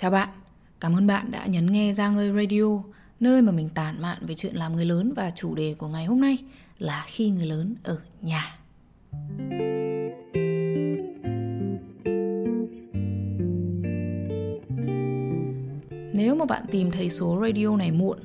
Chào bạn, cảm ơn bạn đã nhấn nghe ra ngơi Radio, nơi mà mình tản mạn về chuyện làm người lớn và chủ đề của ngày hôm nay là khi người lớn ở nhà. Nếu mà bạn tìm thấy số radio này muộn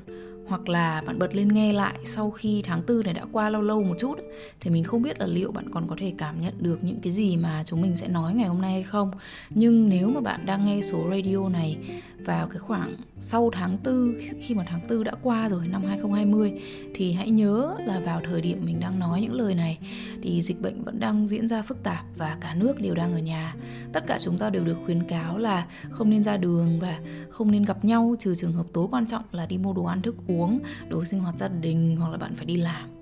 hoặc là bạn bật lên nghe lại sau khi tháng tư này đã qua lâu lâu một chút, thì mình không biết là liệu bạn còn có thể cảm nhận được những cái gì mà chúng mình sẽ nói ngày hôm nay hay không. Nhưng nếu mà bạn đang nghe số radio này vào cái khoảng sau tháng tư khi mà tháng tư đã qua rồi năm 2020 thì hãy nhớ là vào thời điểm mình đang nói những lời này thì dịch bệnh vẫn đang diễn ra phức tạp và cả nước đều đang ở nhà. Tất cả chúng ta đều được khuyến cáo là không nên ra đường và không nên gặp nhau trừ trường hợp tối quan trọng là đi mua đồ ăn thức uống, đồ sinh hoạt gia đình hoặc là bạn phải đi làm.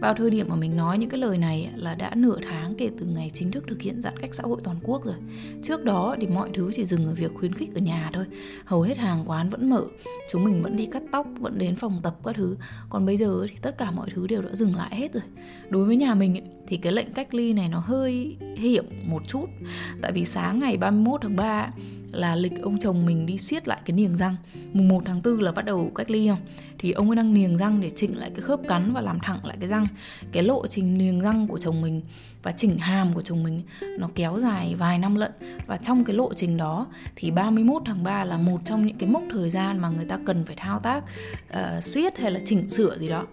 Vào thời điểm mà mình nói những cái lời này là đã nửa tháng kể từ ngày chính thức thực hiện giãn cách xã hội toàn quốc rồi. Trước đó thì mọi thứ chỉ dừng ở việc khuyến khích ở nhà thôi. Hầu hết hàng quán vẫn mở, chúng mình vẫn đi cắt tóc, vẫn đến phòng tập các thứ. Còn bây giờ thì tất cả mọi thứ đều đã dừng lại hết rồi. Đối với nhà mình thì cái lệnh cách ly này nó hơi hiểm một chút. Tại vì sáng ngày 31 tháng 3 là lịch ông chồng mình đi siết lại cái niềng răng. Mùng 1 tháng 4 là bắt đầu cách ly không thì ông ấy đang niềng răng để chỉnh lại cái khớp cắn và làm thẳng lại cái răng. Cái lộ trình niềng răng của chồng mình và chỉnh hàm của chồng mình nó kéo dài vài năm lận. Và trong cái lộ trình đó thì 31 tháng 3 là một trong những cái mốc thời gian mà người ta cần phải thao tác uh, siết hay là chỉnh sửa gì đó.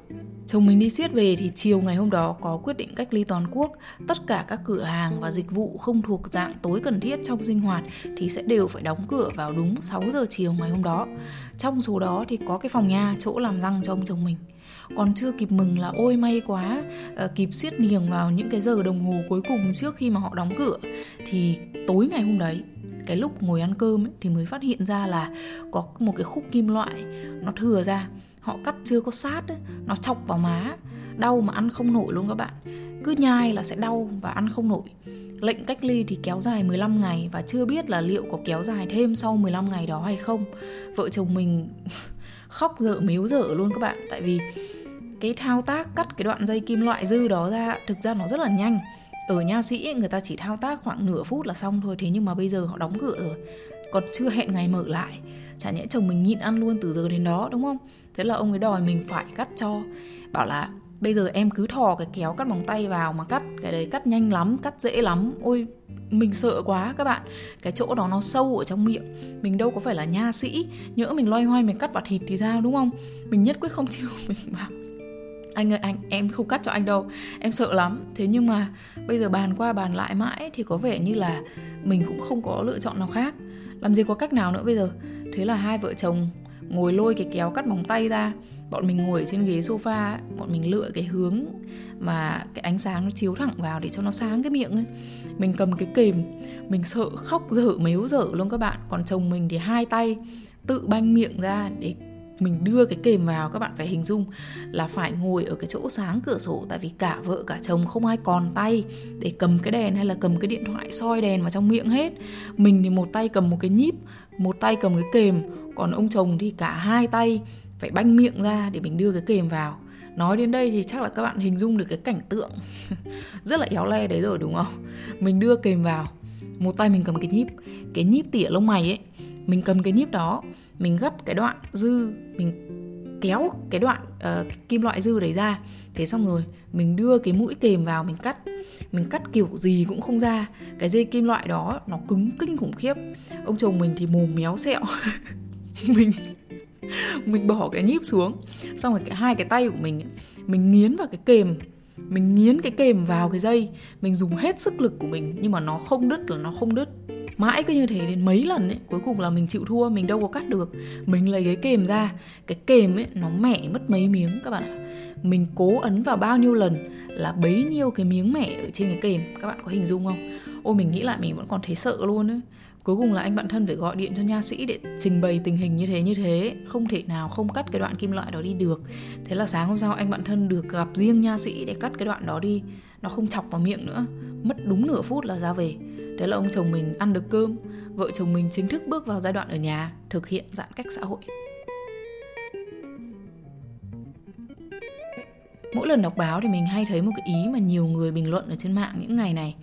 Chồng mình đi siết về thì chiều ngày hôm đó có quyết định cách ly toàn quốc. Tất cả các cửa hàng và dịch vụ không thuộc dạng tối cần thiết trong sinh hoạt thì sẽ đều phải đóng cửa vào đúng 6 giờ chiều ngày hôm đó. Trong số đó thì có cái phòng nha, chỗ làm răng cho ông chồng mình. Còn chưa kịp mừng là ôi may quá, ờ, kịp siết niềng vào những cái giờ đồng hồ cuối cùng trước khi mà họ đóng cửa. Thì tối ngày hôm đấy, cái lúc ngồi ăn cơm ấy, thì mới phát hiện ra là có một cái khúc kim loại nó thừa ra họ cắt chưa có sát ấy, nó chọc vào má. Đau mà ăn không nổi luôn các bạn. Cứ nhai là sẽ đau và ăn không nổi. Lệnh cách ly thì kéo dài 15 ngày và chưa biết là liệu có kéo dài thêm sau 15 ngày đó hay không. Vợ chồng mình khóc dở mếu dở luôn các bạn. Tại vì cái thao tác cắt cái đoạn dây kim loại dư đó ra thực ra nó rất là nhanh. Ở nha sĩ người ta chỉ thao tác khoảng nửa phút là xong thôi. Thế nhưng mà bây giờ họ đóng cửa rồi còn chưa hẹn ngày mở lại. Chả nhẽ chồng mình nhịn ăn luôn từ giờ đến đó, đúng không? Thế là ông ấy đòi mình phải cắt cho. Bảo là bây giờ em cứ thò cái kéo cắt bằng tay vào mà cắt, cái đấy cắt nhanh lắm, cắt dễ lắm. Ôi, mình sợ quá các bạn. Cái chỗ đó nó sâu ở trong miệng. Mình đâu có phải là nha sĩ. Nhỡ mình loay hoay mình cắt vào thịt thì sao, đúng không? Mình nhất quyết không chịu. Mình bảo, anh ơi, anh, em không cắt cho anh đâu. Em sợ lắm. Thế nhưng mà bây giờ bàn qua bàn lại mãi thì có vẻ như là mình cũng không có lựa chọn nào khác làm gì có cách nào nữa bây giờ? Thế là hai vợ chồng ngồi lôi cái kéo cắt móng tay ra. Bọn mình ngồi ở trên ghế sofa bọn mình lựa cái hướng mà cái ánh sáng nó chiếu thẳng vào để cho nó sáng cái miệng ấy. Mình cầm cái kềm, mình sợ khóc, dở, mếu dở luôn các bạn. Còn chồng mình thì hai tay tự banh miệng ra để mình đưa cái kềm vào, các bạn phải hình dung là phải ngồi ở cái chỗ sáng cửa sổ, tại vì cả vợ cả chồng không ai còn tay để cầm cái đèn hay là cầm cái điện thoại soi đèn vào trong miệng hết. Mình thì một tay cầm một cái nhíp, một tay cầm cái kềm, còn ông chồng thì cả hai tay phải banh miệng ra để mình đưa cái kềm vào. Nói đến đây thì chắc là các bạn hình dung được cái cảnh tượng rất là éo le đấy rồi, đúng không? Mình đưa kềm vào, một tay mình cầm cái nhíp cái nhíp tỉa lông mày ấy, mình cầm cái nhíp đó mình gấp cái đoạn dư mình kéo cái đoạn uh, kim loại dư đấy ra. Thế xong rồi mình đưa cái mũi kềm vào mình cắt. Mình cắt kiểu gì cũng không ra. Cái dây kim loại đó nó cứng kinh khủng khiếp. Ông chồng mình thì mồm méo sẹo mình mình bỏ cái nhíp xuống. Xong rồi cái hai cái tay của mình mình nghiến vào cái kềm. Mình nghiến cái kềm vào cái dây. Mình dùng hết sức lực của mình nhưng mà nó không đứt là nó không đứt mãi cứ như thế đến mấy lần ấy, cuối cùng là mình chịu thua, mình đâu có cắt được. Mình lấy cái kềm ra, cái kềm ấy, nó mẻ mất mấy miếng, các bạn ạ. Mình cố ấn vào bao nhiêu lần là bấy nhiêu cái miếng mẻ ở trên cái kềm. Các bạn có hình dung không? Ôi, mình nghĩ lại mình vẫn còn thấy sợ luôn ấy. Cuối cùng là anh bạn thân phải gọi điện cho nha sĩ để trình bày tình hình như thế như thế. Không thể nào không cắt cái đoạn kim loại đó đi được. Thế là sáng hôm sau anh bạn thân được gặp riêng nha sĩ để cắt cái đoạn đó đi. Nó không chọc vào miệng nữa. Mất đúng nửa phút là ra về đấy là ông chồng mình ăn được cơm. Vợ chồng mình chính thức bước vào giai đoạn ở nhà, thực hiện giãn cách xã hội. Mỗi lần đọc báo thì mình hay thấy một cái ý mà nhiều người bình luận ở trên mạng những ngày này.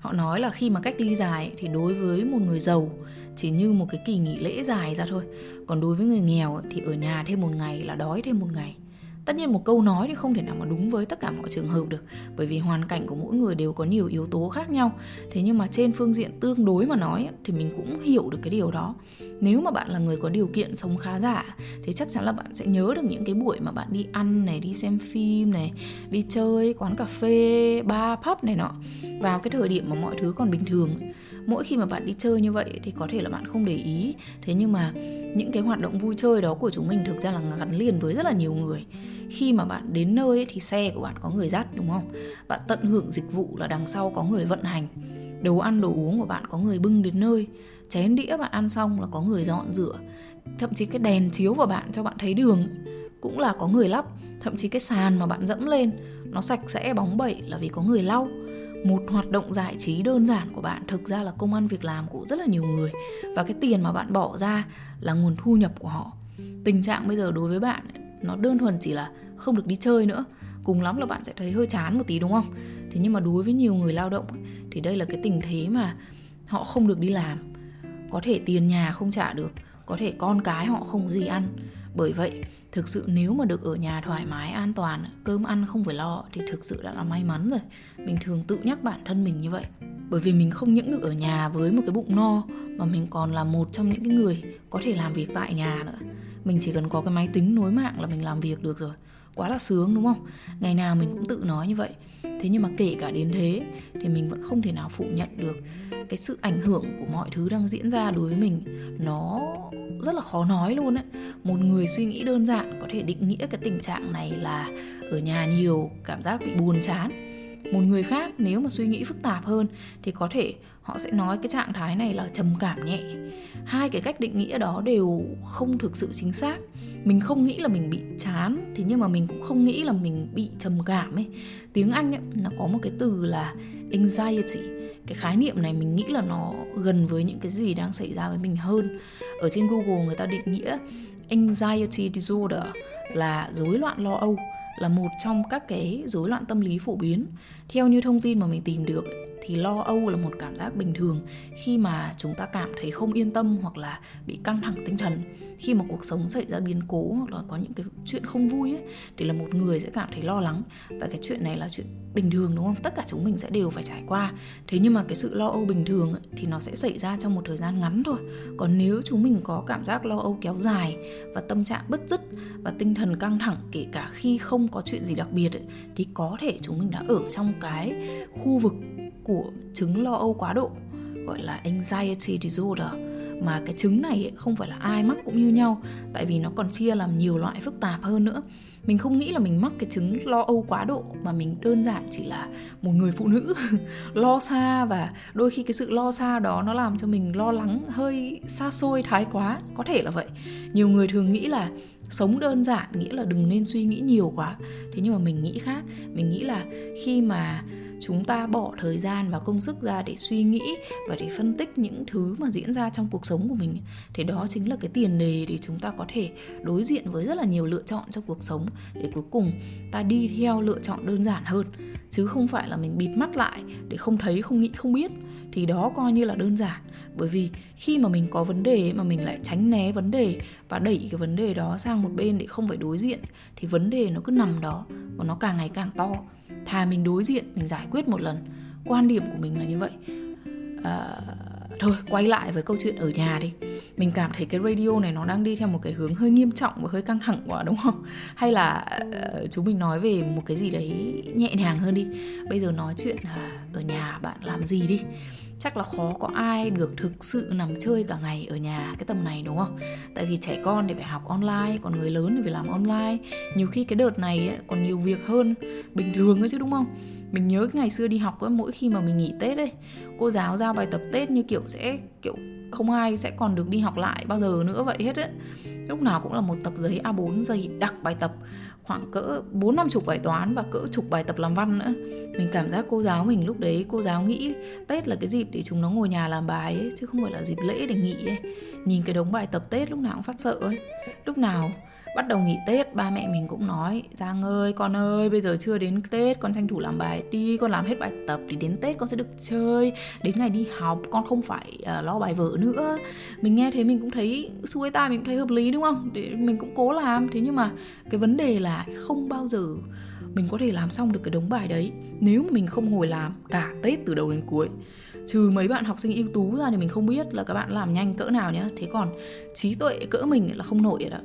Họ nói là khi mà cách ly dài thì đối với một người giàu, chỉ như một cái kỳ nghỉ lễ dài ra thôi. Còn đối với người nghèo thì ở nhà thêm một ngày là đói thêm một ngày tất nhiên một câu nói thì không thể nào mà đúng với tất cả mọi trường hợp được, bởi vì hoàn cảnh của mỗi người đều có nhiều yếu tố khác nhau. Thế nhưng mà trên phương diện tương đối mà nói thì mình cũng hiểu được cái điều đó. Nếu mà bạn là người có điều kiện sống khá giả, thì chắc chắn là bạn sẽ nhớ được những cái buổi mà bạn đi ăn này, đi xem phim này, đi chơi, quán cà phê, bar, pub này nọ, vào cái thời điểm mà mọi thứ còn bình thường. Mỗi khi mà bạn đi chơi như vậy thì có thể là bạn không để ý. Thế nhưng mà những cái hoạt động vui chơi đó của chúng mình thực ra là gắn liền với rất là nhiều người khi mà bạn đến nơi ấy, thì xe của bạn có người dắt đúng không? Bạn tận hưởng dịch vụ là đằng sau có người vận hành. Đồ ăn đồ uống của bạn có người bưng đến nơi. Chén đĩa bạn ăn xong là có người dọn rửa. Thậm chí cái đèn chiếu vào bạn cho bạn thấy đường cũng là có người lắp. Thậm chí cái sàn mà bạn dẫm lên nó sạch sẽ bóng bẩy là vì có người lau. Một hoạt động giải trí đơn giản của bạn thực ra là công ăn việc làm của rất là nhiều người. Và cái tiền mà bạn bỏ ra là nguồn thu nhập của họ. Tình trạng bây giờ đối với bạn nó đơn thuần chỉ là không được đi chơi nữa. Cùng lắm là bạn sẽ thấy hơi chán một tí, đúng không? Thế nhưng mà đối với nhiều người lao động thì đây là cái tình thế mà họ không được đi làm. Có thể tiền nhà không trả được, có thể con cái họ không có gì ăn. Bởi vậy, thực sự nếu mà được ở nhà thoải mái, an toàn, cơm ăn không phải lo, thì thực sự đã là may mắn rồi. Mình thường tự nhắc bản thân mình như vậy. Bởi vì mình không những được ở nhà với một cái bụng no, mà mình còn là một trong những cái người có thể làm việc tại nhà nữa mình chỉ cần có cái máy tính nối mạng là mình làm việc được rồi. Quá là sướng, đúng không? Ngày nào mình cũng tự nói như vậy. Thế nhưng mà kể cả đến thế, thì mình vẫn không thể nào phủ nhận được cái sự ảnh hưởng của mọi thứ đang diễn ra đối với mình. Nó rất là khó nói luôn ấy một người suy nghĩ đơn giản có thể định nghĩa cái tình trạng này là ở nhà nhiều, cảm giác bị buồn chán một người khác nếu mà suy nghĩ phức tạp hơn thì có thể họ sẽ nói cái trạng thái này là trầm cảm nhẹ. Hai cái cách định nghĩa đó đều không thực sự chính xác. Mình không nghĩ là mình bị chán thì nhưng mà mình cũng không nghĩ là mình bị trầm cảm ấy. Tiếng anh ấy, nó có một cái từ là anxiety. Cái khái niệm này mình nghĩ là nó gần với những cái gì đang xảy ra với mình hơn. Ở trên google người ta định nghĩa anxiety disorder là rối loạn lo âu là một trong các cái rối loạn tâm lý phổ biến. Theo như thông tin mà mình tìm được thì lo âu là một cảm giác bình thường khi mà chúng ta cảm thấy không yên tâm hoặc là bị căng thẳng tinh thần. Khi mà cuộc sống xảy ra biến cố hoặc là có những cái chuyện không vui ấy thì là một người sẽ cảm thấy lo lắng. Và cái chuyện này là chuyện bình thường đúng không? Tất cả chúng mình sẽ đều phải trải qua. Thế nhưng mà cái sự lo âu bình thường ấy, thì nó sẽ xảy ra trong một thời gian ngắn thôi. Còn nếu chúng mình có cảm giác lo âu kéo dài và tâm trạng bất dứt và tinh thần căng thẳng kể cả khi không có chuyện gì đặc biệt ấy, thì có thể chúng mình đã ở trong cái khu vực của chứng lo âu quá độ, gọi là anxiety disorder. Mà cái chứng này không phải là ai mắc cũng như nhau, tại vì nó còn chia làm nhiều loại phức tạp hơn nữa. Mình không nghĩ là mình mắc cái chứng lo âu quá độ, mà mình đơn giản chỉ là một người phụ nữ lo xa. Và đôi khi cái sự lo xa đó nó làm cho mình lo lắng, hơi xa xôi, thái quá. Có thể là vậy. Nhiều người thường nghĩ là sống đơn giản nghĩa là đừng nên suy nghĩ nhiều quá. Thế nhưng mà mình nghĩ khác. Mình nghĩ là khi mà chúng ta bỏ thời gian và công sức ra để suy nghĩ và để phân tích những thứ mà diễn ra trong cuộc sống của mình. Thì đó chính là cái tiền đề để chúng ta có thể đối diện với rất là nhiều lựa chọn trong cuộc sống để cuối cùng ta đi theo lựa chọn đơn giản hơn. Chứ không phải là mình bịt mắt lại để không thấy, không nghĩ, không biết. Thì đó coi như là đơn giản. Bởi vì khi mà mình có vấn đề, mà mình lại tránh né vấn đề và đẩy cái vấn đề đó sang một bên để không phải đối diện, thì vấn đề nó cứ nằm đó và nó càng ngày càng to thà mình đối diện mình giải quyết một lần. Quan điểm của mình là như vậy. À, thôi quay lại với câu chuyện ở nhà đi. Mình cảm thấy cái radio này nó đang đi theo một cái hướng hơi nghiêm trọng và hơi căng thẳng quá đúng không? Hay là ờ, uh, chúng mình nói về một cái gì đấy nhẹ nhàng hơn đi. Bây giờ nói chuyện uh, ở nhà bạn làm gì đi? Chắc là khó có ai được thực sự nằm chơi cả ngày ở nhà cái tầm này đúng không? Tại vì trẻ con thì phải học online còn người lớn thì phải làm online. Nhiều khi cái đợt này ấy, còn nhiều việc hơn bình thường ấy chứ đúng không? Mình nhớ cái ngày xưa đi học ấy, mỗi khi mà mình nghỉ tết ấy cô giáo giao bài tập tết như kiểu sẽ kiểu không ai sẽ còn được đi học lại bao giờ nữa vậy hết ấy. Lúc nào cũng là một tập giấy A4 dày đặc bài tập khoảng cỡ bốn năm chục bài toán và cỡ chục bài tập làm văn nữa. Mình cảm giác cô giáo mình lúc đấy, cô giáo nghĩ tết là cái dịp để chúng nó ngồi nhà làm bài ấy, chứ không phải là dịp lễ để nghỉ ấy. Nhìn cái đống bài tập tết lúc nào cũng phát sợ ấy. Lúc nào bắt đầu nghỉ tết ba mẹ mình cũng nói giang ơi con ơi bây giờ chưa đến tết con tranh thủ làm bài đi con làm hết bài tập thì đến tết con sẽ được chơi. Đến ngày đi học con không phải uh, lo bài vở nữa. Mình nghe thế mình cũng thấy xuôi tai mình cũng thấy hợp lý đúng không? Để mình cũng cố làm. Thế nhưng mà cái vấn đề là không bao giờ mình có thể làm xong được cái đống bài đấy nếu mà mình không ngồi làm cả tết từ đầu đến cuối. Trừ mấy bạn học sinh ưu tú ra thì mình không biết là các bạn làm nhanh cỡ nào nhá. Thế còn trí tuệ cỡ mình là không nổi rồi đó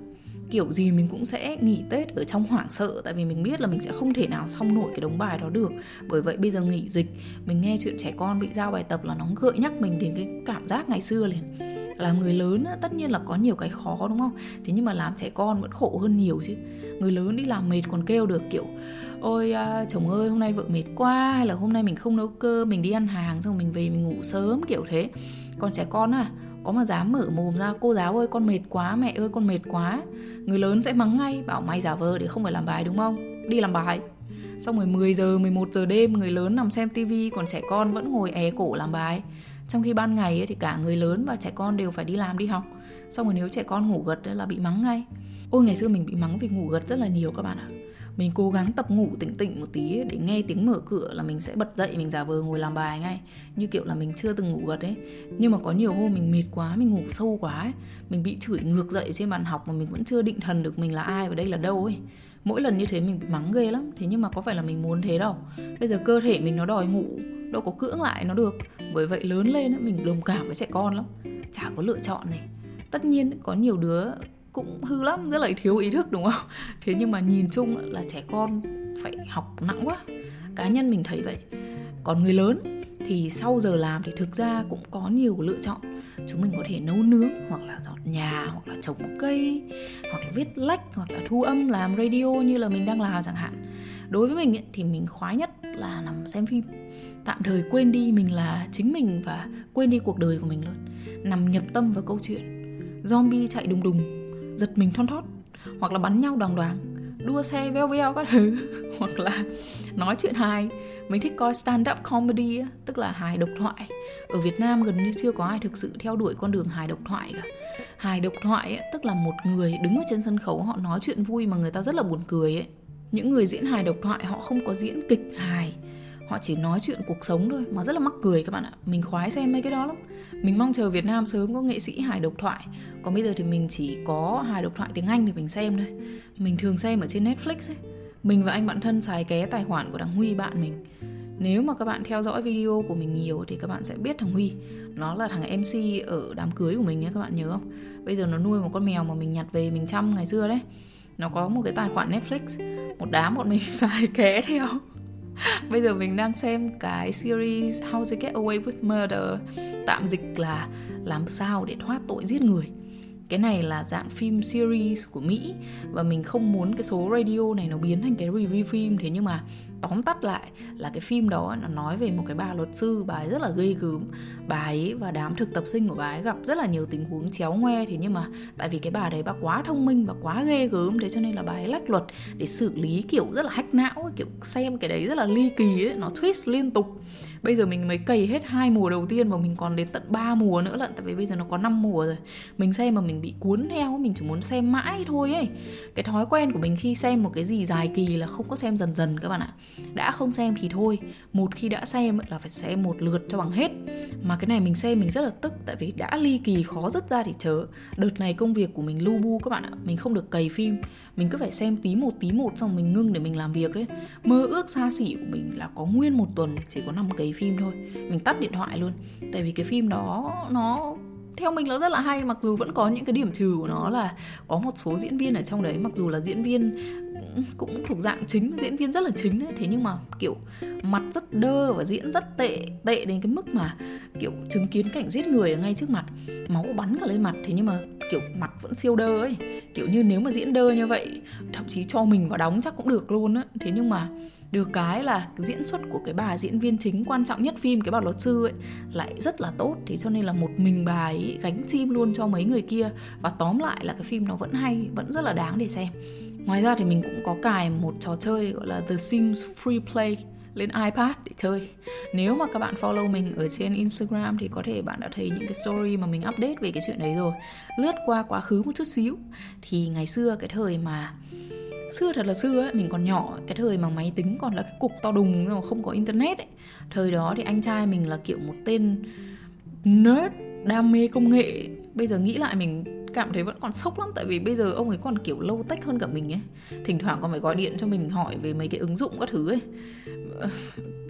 kiểu gì mình cũng sẽ nghỉ Tết ở trong hoảng sợ tại vì mình biết là mình sẽ không thể nào xong nổi cái đống bài đó được. Bởi vậy bây giờ nghỉ dịch, mình nghe chuyện trẻ con bị giao bài tập là nó gợi nhắc mình đến cái cảm giác ngày xưa liền. Làm người lớn tất nhiên là có nhiều cái khó đúng không? Thế nhưng mà làm trẻ con vẫn khổ hơn nhiều chứ. Người lớn đi làm mệt còn kêu được kiểu ôi à, chồng ơi hôm nay vợ mệt quá hay là hôm nay mình không nấu cơm mình đi ăn hàng xong mình về mình ngủ sớm kiểu thế còn trẻ con à có mà dám mở mồm ra cô giáo ơi con mệt quá mẹ ơi con mệt quá. Người lớn sẽ mắng ngay bảo mày giả vờ để không phải làm bài đúng không? Đi làm bài. Xong rồi 10 giờ 11 giờ đêm người lớn nằm xem tivi còn trẻ con vẫn ngồi é cổ làm bài. Trong khi ban ngày ấy, thì cả người lớn và trẻ con đều phải đi làm đi học. Xong rồi nếu trẻ con ngủ gật là bị mắng ngay. Ôi ngày xưa mình bị mắng vì ngủ gật rất là nhiều các bạn ạ mình cố gắng tập ngủ tỉnh tỉnh một tí để nghe tiếng mở cửa là mình sẽ bật dậy, mình giả vờ ngồi làm bài ngay. Như kiểu là mình chưa từng ngủ gật ấy. Nhưng mà có nhiều hôm mình mệt quá, mình ngủ sâu quá ấy. Mình bị chửi ngược dậy trên bàn học mà mình vẫn chưa định thần được mình là ai và đây là đâu ấy. Mỗi lần như thế mình bị mắng ghê lắm. Thế nhưng mà có phải là mình muốn thế đâu. Bây giờ cơ thể mình nó đòi ngủ, đâu có cưỡng lại nó được. Bởi vậy lớn lên mình đồng cảm với trẻ con lắm. Chả có lựa chọn này. Tất nhiên có nhiều đứa cũng hư lắm, rất là thiếu ý thức, đúng không? Thế nhưng mà nhìn chung là trẻ con phải học nặng quá. Cá nhân mình thấy vậy. Còn người lớn thì sau giờ làm thì thực ra cũng có nhiều lựa chọn. Chúng mình có thể nấu nướng, hoặc là dọn nhà, hoặc là trồng cây, hoặc là viết lách, hoặc là thu âm, làm radio như là mình đang làm chẳng hạn. Đối với mình thì mình khoái nhất là nằm xem phim. Tạm thời quên đi mình là chính mình và quên đi cuộc đời của mình luôn. Nằm nhập tâm vào câu chuyện. Zombie chạy đùng đùng giật mình thon thót hoặc là bắn nhau đoàn đoàn đua xe veo veo các thứ hoặc là nói chuyện hài. Mình thích coi stand up comedy tức là hài độc thoại. Ở Việt Nam gần như chưa có ai thực sự theo đuổi con đường hài độc thoại cả. Hài độc thoại ấy, tức là một người đứng ở trên sân khấu họ nói chuyện vui mà người ta rất là buồn cười ấy. Những người diễn hài độc thoại họ không có diễn kịch hài họ chỉ nói chuyện cuộc sống thôi, mà rất là mắc cười các bạn ạ. Mình khoái xem mấy cái đó lắm. Mình mong chờ Việt Nam sớm có nghệ sĩ hài độc thoại. Còn bây giờ thì mình chỉ có hài độc thoại tiếng Anh thì mình xem thôi. Mình thường xem ở trên Netflix ấy. Mình và anh bạn thân xài ké tài khoản của thằng Huy bạn mình. Nếu mà các bạn theo dõi video của mình nhiều thì các bạn sẽ biết thằng Huy. Nó là thằng MC ở đám cưới của mình nhé, các bạn nhớ không? Bây giờ nó nuôi một con mèo mà mình nhặt về mình chăm ngày xưa đấy. Nó có một cái tài khoản Netflix. Một đám bọn mình xài ké theo. bây giờ mình đang xem cái series How to Get Away with Murder. Tạm dịch là làm sao để thoát tội giết người. Cái này là dạng phim series của Mỹ và mình không muốn cái số radio này nó biến thành cái review phim. Thế nhưng mà tóm tắt lại là cái phim đó nó nói về một cái bà luật sư, bà ấy rất là ghê gớm. Bà ấy và đám thực tập sinh của bà ấy gặp rất là nhiều tình huống chéo ngoe, thế nhưng mà tại vì cái bà đấy bà quá thông minh và quá ghê gớm, thế cho nên là bà ấy lách luật để xử lý kiểu rất là hách não, kiểu xem cái đấy rất là ly kỳ ấy, nó twist liên tục bây giờ mình mới cày hết hai mùa đầu tiên và mình còn đến tận 3 mùa nữa lận. Tại vì bây giờ nó có 5 mùa rồi. Mình xem mà mình bị cuốn theo mình chỉ muốn xem mãi thôi ấy. Cái thói quen của mình khi xem một cái gì dài kỳ là không có xem dần dần các bạn ạ. Đã không xem thì thôi. Một khi đã xem là phải xem một lượt cho bằng hết. Mà cái này mình xem mình rất là tức, tại vì đã ly kỳ khó rất ra thì chớ. Đợt này công việc của mình lu bu các bạn ạ. Mình không được cày phim mình cứ phải xem tí một tí một xong mình ngưng để mình làm việc ấy. Mơ ước xa xỉ của mình là có nguyên một tuần chỉ có năm cái phim thôi. Mình tắt điện thoại luôn. Tại vì cái phim đó, nó theo mình nó rất là hay, mặc dù vẫn có những cái điểm trừ của nó là có một số diễn viên ở trong đấy, mặc dù là diễn viên cũng thuộc dạng chính, diễn viên rất là chính đấy thế nhưng mà, kiểu, mặt rất đơ và diễn rất tệ tệ đến cái mức mà, kiểu, chứng kiến cảnh giết người ở ngay trước mặt, máu bắn cả lên mặt. Thế nhưng mà, kiểu, mặt vẫn siêu đơ ấy. Kiểu như nếu mà diễn đơ như vậy, thậm chí cho mình vào đóng chắc cũng được luôn á. Thế nhưng mà, được cái là diễn xuất của cái bà diễn viên chính quan trọng nhất phim, cái bà luật sư ấy, lại rất là tốt. Thì cho nên là một mình bà ấy gánh phim luôn cho mấy người kia. Và tóm lại là cái phim nó vẫn hay, vẫn rất là đáng để xem ngoài ra thì mình cũng có cài một trò chơi gọi là The Sims Free Play lên iPad để chơi. Nếu mà các bạn follow mình ở trên Instagram thì có thể bạn đã thấy những cái story mà mình update về cái chuyện đấy rồi. Lướt qua quá khứ một chút xíu. Thì ngày xưa cái thời mà xưa thật là xưa ấy, mình còn nhỏ cái thời mà máy tính còn là cái cục to đùng mà không có internet ấy. Thời đó thì anh trai mình là kiểu một tên nerd đam mê công nghệ. Bây giờ nghĩ lại mình cảm thấy vẫn còn sốc lắm tại vì bây giờ ông ấy còn kiểu lâu tách hơn cả mình ấy. Thỉnh thoảng còn phải gọi điện cho mình hỏi về mấy cái ứng dụng các thứ ấy. Ờ,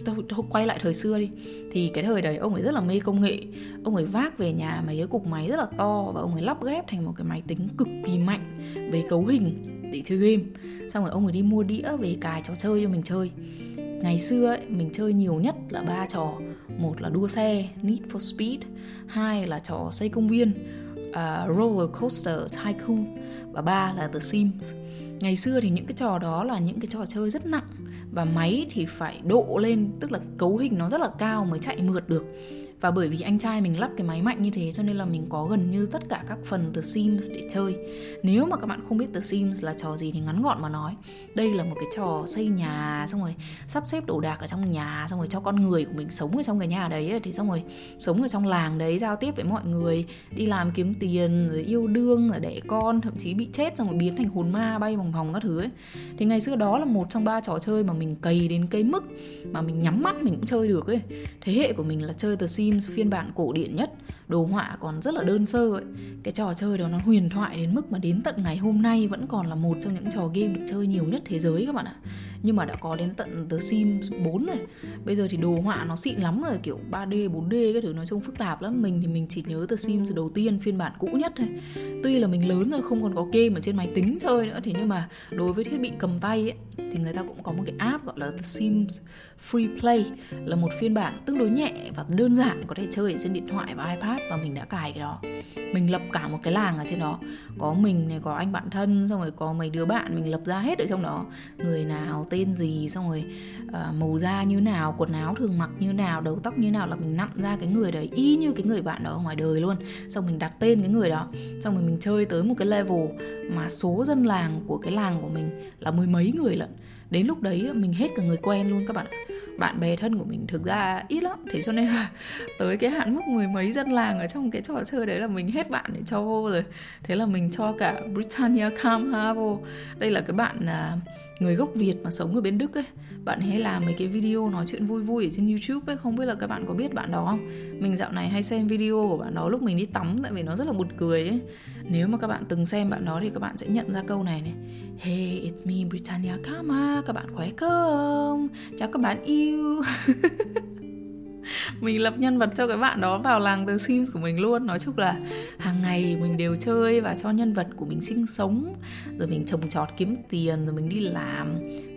thôi, thôi quay lại thời xưa đi. Thì cái thời đấy ông ấy rất là mê công nghệ. Ông ấy vác về nhà mấy cái cục máy rất là to và ông ấy lắp ghép thành một cái máy tính cực kỳ mạnh về cấu hình để chơi game. Xong rồi ông ấy đi mua đĩa về cài trò chơi cho mình chơi. Ngày xưa ấy, mình chơi nhiều nhất là ba trò. Một là đua xe Need for Speed. Hai là trò xây công viên uh, Roller Coaster Tycoon và ba là The Sims. Ngày xưa thì những cái trò đó là những cái trò chơi rất nặng và máy thì phải độ lên tức là cấu hình nó rất là cao mới chạy mượt được và bởi vì anh trai mình lắp cái máy mạnh như thế cho nên là mình có gần như tất cả các phần The Sims để chơi. Nếu mà các bạn không biết The Sims là trò gì thì ngắn gọn mà nói. Đây là một cái trò xây nhà, xong rồi sắp xếp đồ đạc ở trong nhà, xong rồi cho con người của mình sống ở trong cái nhà đấy thì xong rồi sống ở trong làng đấy, giao tiếp với mọi người, đi làm kiếm tiền, rồi yêu đương, rồi đẻ con, thậm chí bị chết, xong rồi biến thành hồn ma bay vòng vòng các thứ ấy. Thì ngày xưa đó là một trong ba trò chơi mà mình cày đến cây mức mà mình nhắm mắt mình cũng chơi được ấy. Thế hệ của mình là chơi The Sims Sims phiên bản cổ điển nhất. Đồ họa còn rất là đơn sơ ấy. Cái trò chơi đó nó huyền thoại đến mức mà đến tận ngày hôm nay vẫn còn là một trong những trò game được chơi nhiều nhất thế giới các bạn ạ nhưng mà đã có đến tận The Sims 4 rồi bây giờ thì đồ họa nó xịn lắm rồi kiểu 3D 4D cái thứ nói chung phức tạp lắm. Mình thì mình chỉ nhớ The Sims đầu tiên phiên bản cũ nhất thôi. Tuy là mình lớn rồi không còn có game ở trên máy tính chơi nữa thế nhưng mà đối với thiết bị cầm tay ấy, thì người ta cũng có một cái app gọi là The Sims Free Play là một phiên bản tương đối nhẹ và đơn giản có thể chơi ở trên điện thoại và iPad và mình đã cài cái đó. Mình lập cả một cái làng ở trên đó. Có mình này có anh bạn thân xong rồi có mấy đứa bạn mình lập ra hết ở trong đó. Người nào tên Tên gì xong rồi uh, màu da như nào quần áo thường mặc như nào đầu tóc như nào là mình nặn ra cái người đấy y như cái người bạn đó ở ngoài đời luôn. Xong mình đặt tên cái người đó xong rồi mình chơi tới một cái level mà số dân làng của cái làng của mình là mười mấy người lận. Đến lúc đấy mình hết cả người quen luôn các bạn ạ. Bạn bè thân của mình thực ra ít lắm thế cho nên là tới cái hạn mức mười mấy dân làng ở trong cái trò chơi đấy là mình hết bạn để cho vô rồi. Thế là mình cho cả Britannia Kamha vô. Đây là cái bạn à, người gốc Việt mà sống ở bên Đức ấy, bạn hay làm mấy cái video nói chuyện vui vui ở trên YouTube ấy, không biết là các bạn có biết bạn đó không? Mình dạo này hay xem video của bạn đó lúc mình đi tắm, tại vì nó rất là buồn cười ấy. Nếu mà các bạn từng xem bạn đó thì các bạn sẽ nhận ra câu này này. Hey, it's me, Britannia. Kama các bạn khỏe không? Chào các bạn yêu. mình lập nhân vật cho cái bạn đó vào làng The Sims của mình luôn. Nói chung là hàng ngày mình đều chơi và cho nhân vật của mình sinh sống. Rồi mình trồng trọt kiếm tiền, rồi mình đi làm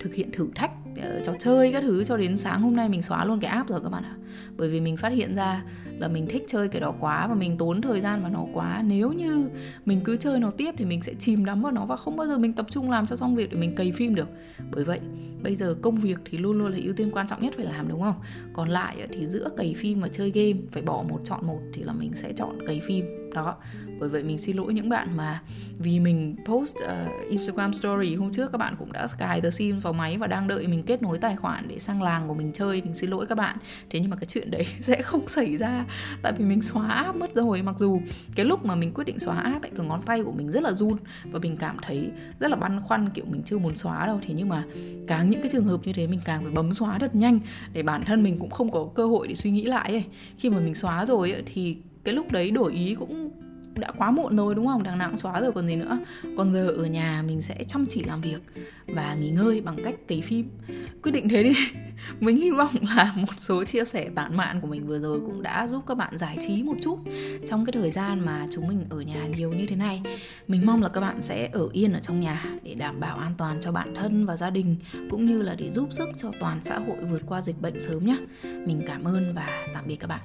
thực hiện thử thách uh, trò chơi các thứ cho đến sáng hôm nay mình xóa luôn cái app rồi các bạn ạ. Bởi vì mình phát hiện ra là mình thích chơi cái đó quá và mình tốn thời gian vào nó quá. Nếu như mình cứ chơi nó tiếp thì mình sẽ chìm đắm vào nó và không bao giờ mình tập trung làm cho xong việc để mình cày phim được. Bởi vậy bây giờ công việc thì luôn luôn là ưu tiên quan trọng nhất phải làm đúng không? Còn lại thì giữa cày phim và chơi game phải bỏ một chọn một thì là mình sẽ chọn cày phim đó. Bởi vậy mình xin lỗi những bạn mà vì mình post uh, Instagram story hôm trước các bạn cũng đã cài The Sims vào máy và đang đợi mình kết nối tài khoản để sang làng của mình chơi. Mình xin lỗi các bạn. Thế nhưng mà cái chuyện đấy sẽ không xảy ra. Tại vì mình xóa app mất rồi. Mặc dù cái lúc mà mình quyết định xóa app ấy cái ngón tay của mình rất là run và mình cảm thấy rất là băn khoăn kiểu mình chưa muốn xóa đâu. Thế nhưng mà càng những cái trường hợp như thế mình càng phải bấm xóa thật nhanh để bản thân mình cũng không có cơ hội để suy nghĩ lại ấy. Khi mà mình xóa rồi ấy, thì cái lúc đấy đổi ý cũng đã quá muộn rồi, đúng không? Đằng nào cũng xóa rồi, còn gì nữa. Còn giờ ở nhà mình sẽ chăm chỉ làm việc và nghỉ ngơi bằng cách cấy phim. Quyết định thế đi. Mình hy vọng là một số chia sẻ tản mạn của mình vừa rồi cũng đã giúp các bạn giải trí một chút trong cái thời gian mà chúng mình ở nhà nhiều như thế này. Mình mong là các bạn sẽ ở yên ở trong nhà để đảm bảo an toàn cho bản thân và gia đình, cũng như là để giúp sức cho toàn xã hội vượt qua dịch bệnh sớm nhé mình cảm ơn và tạm biệt các bạn.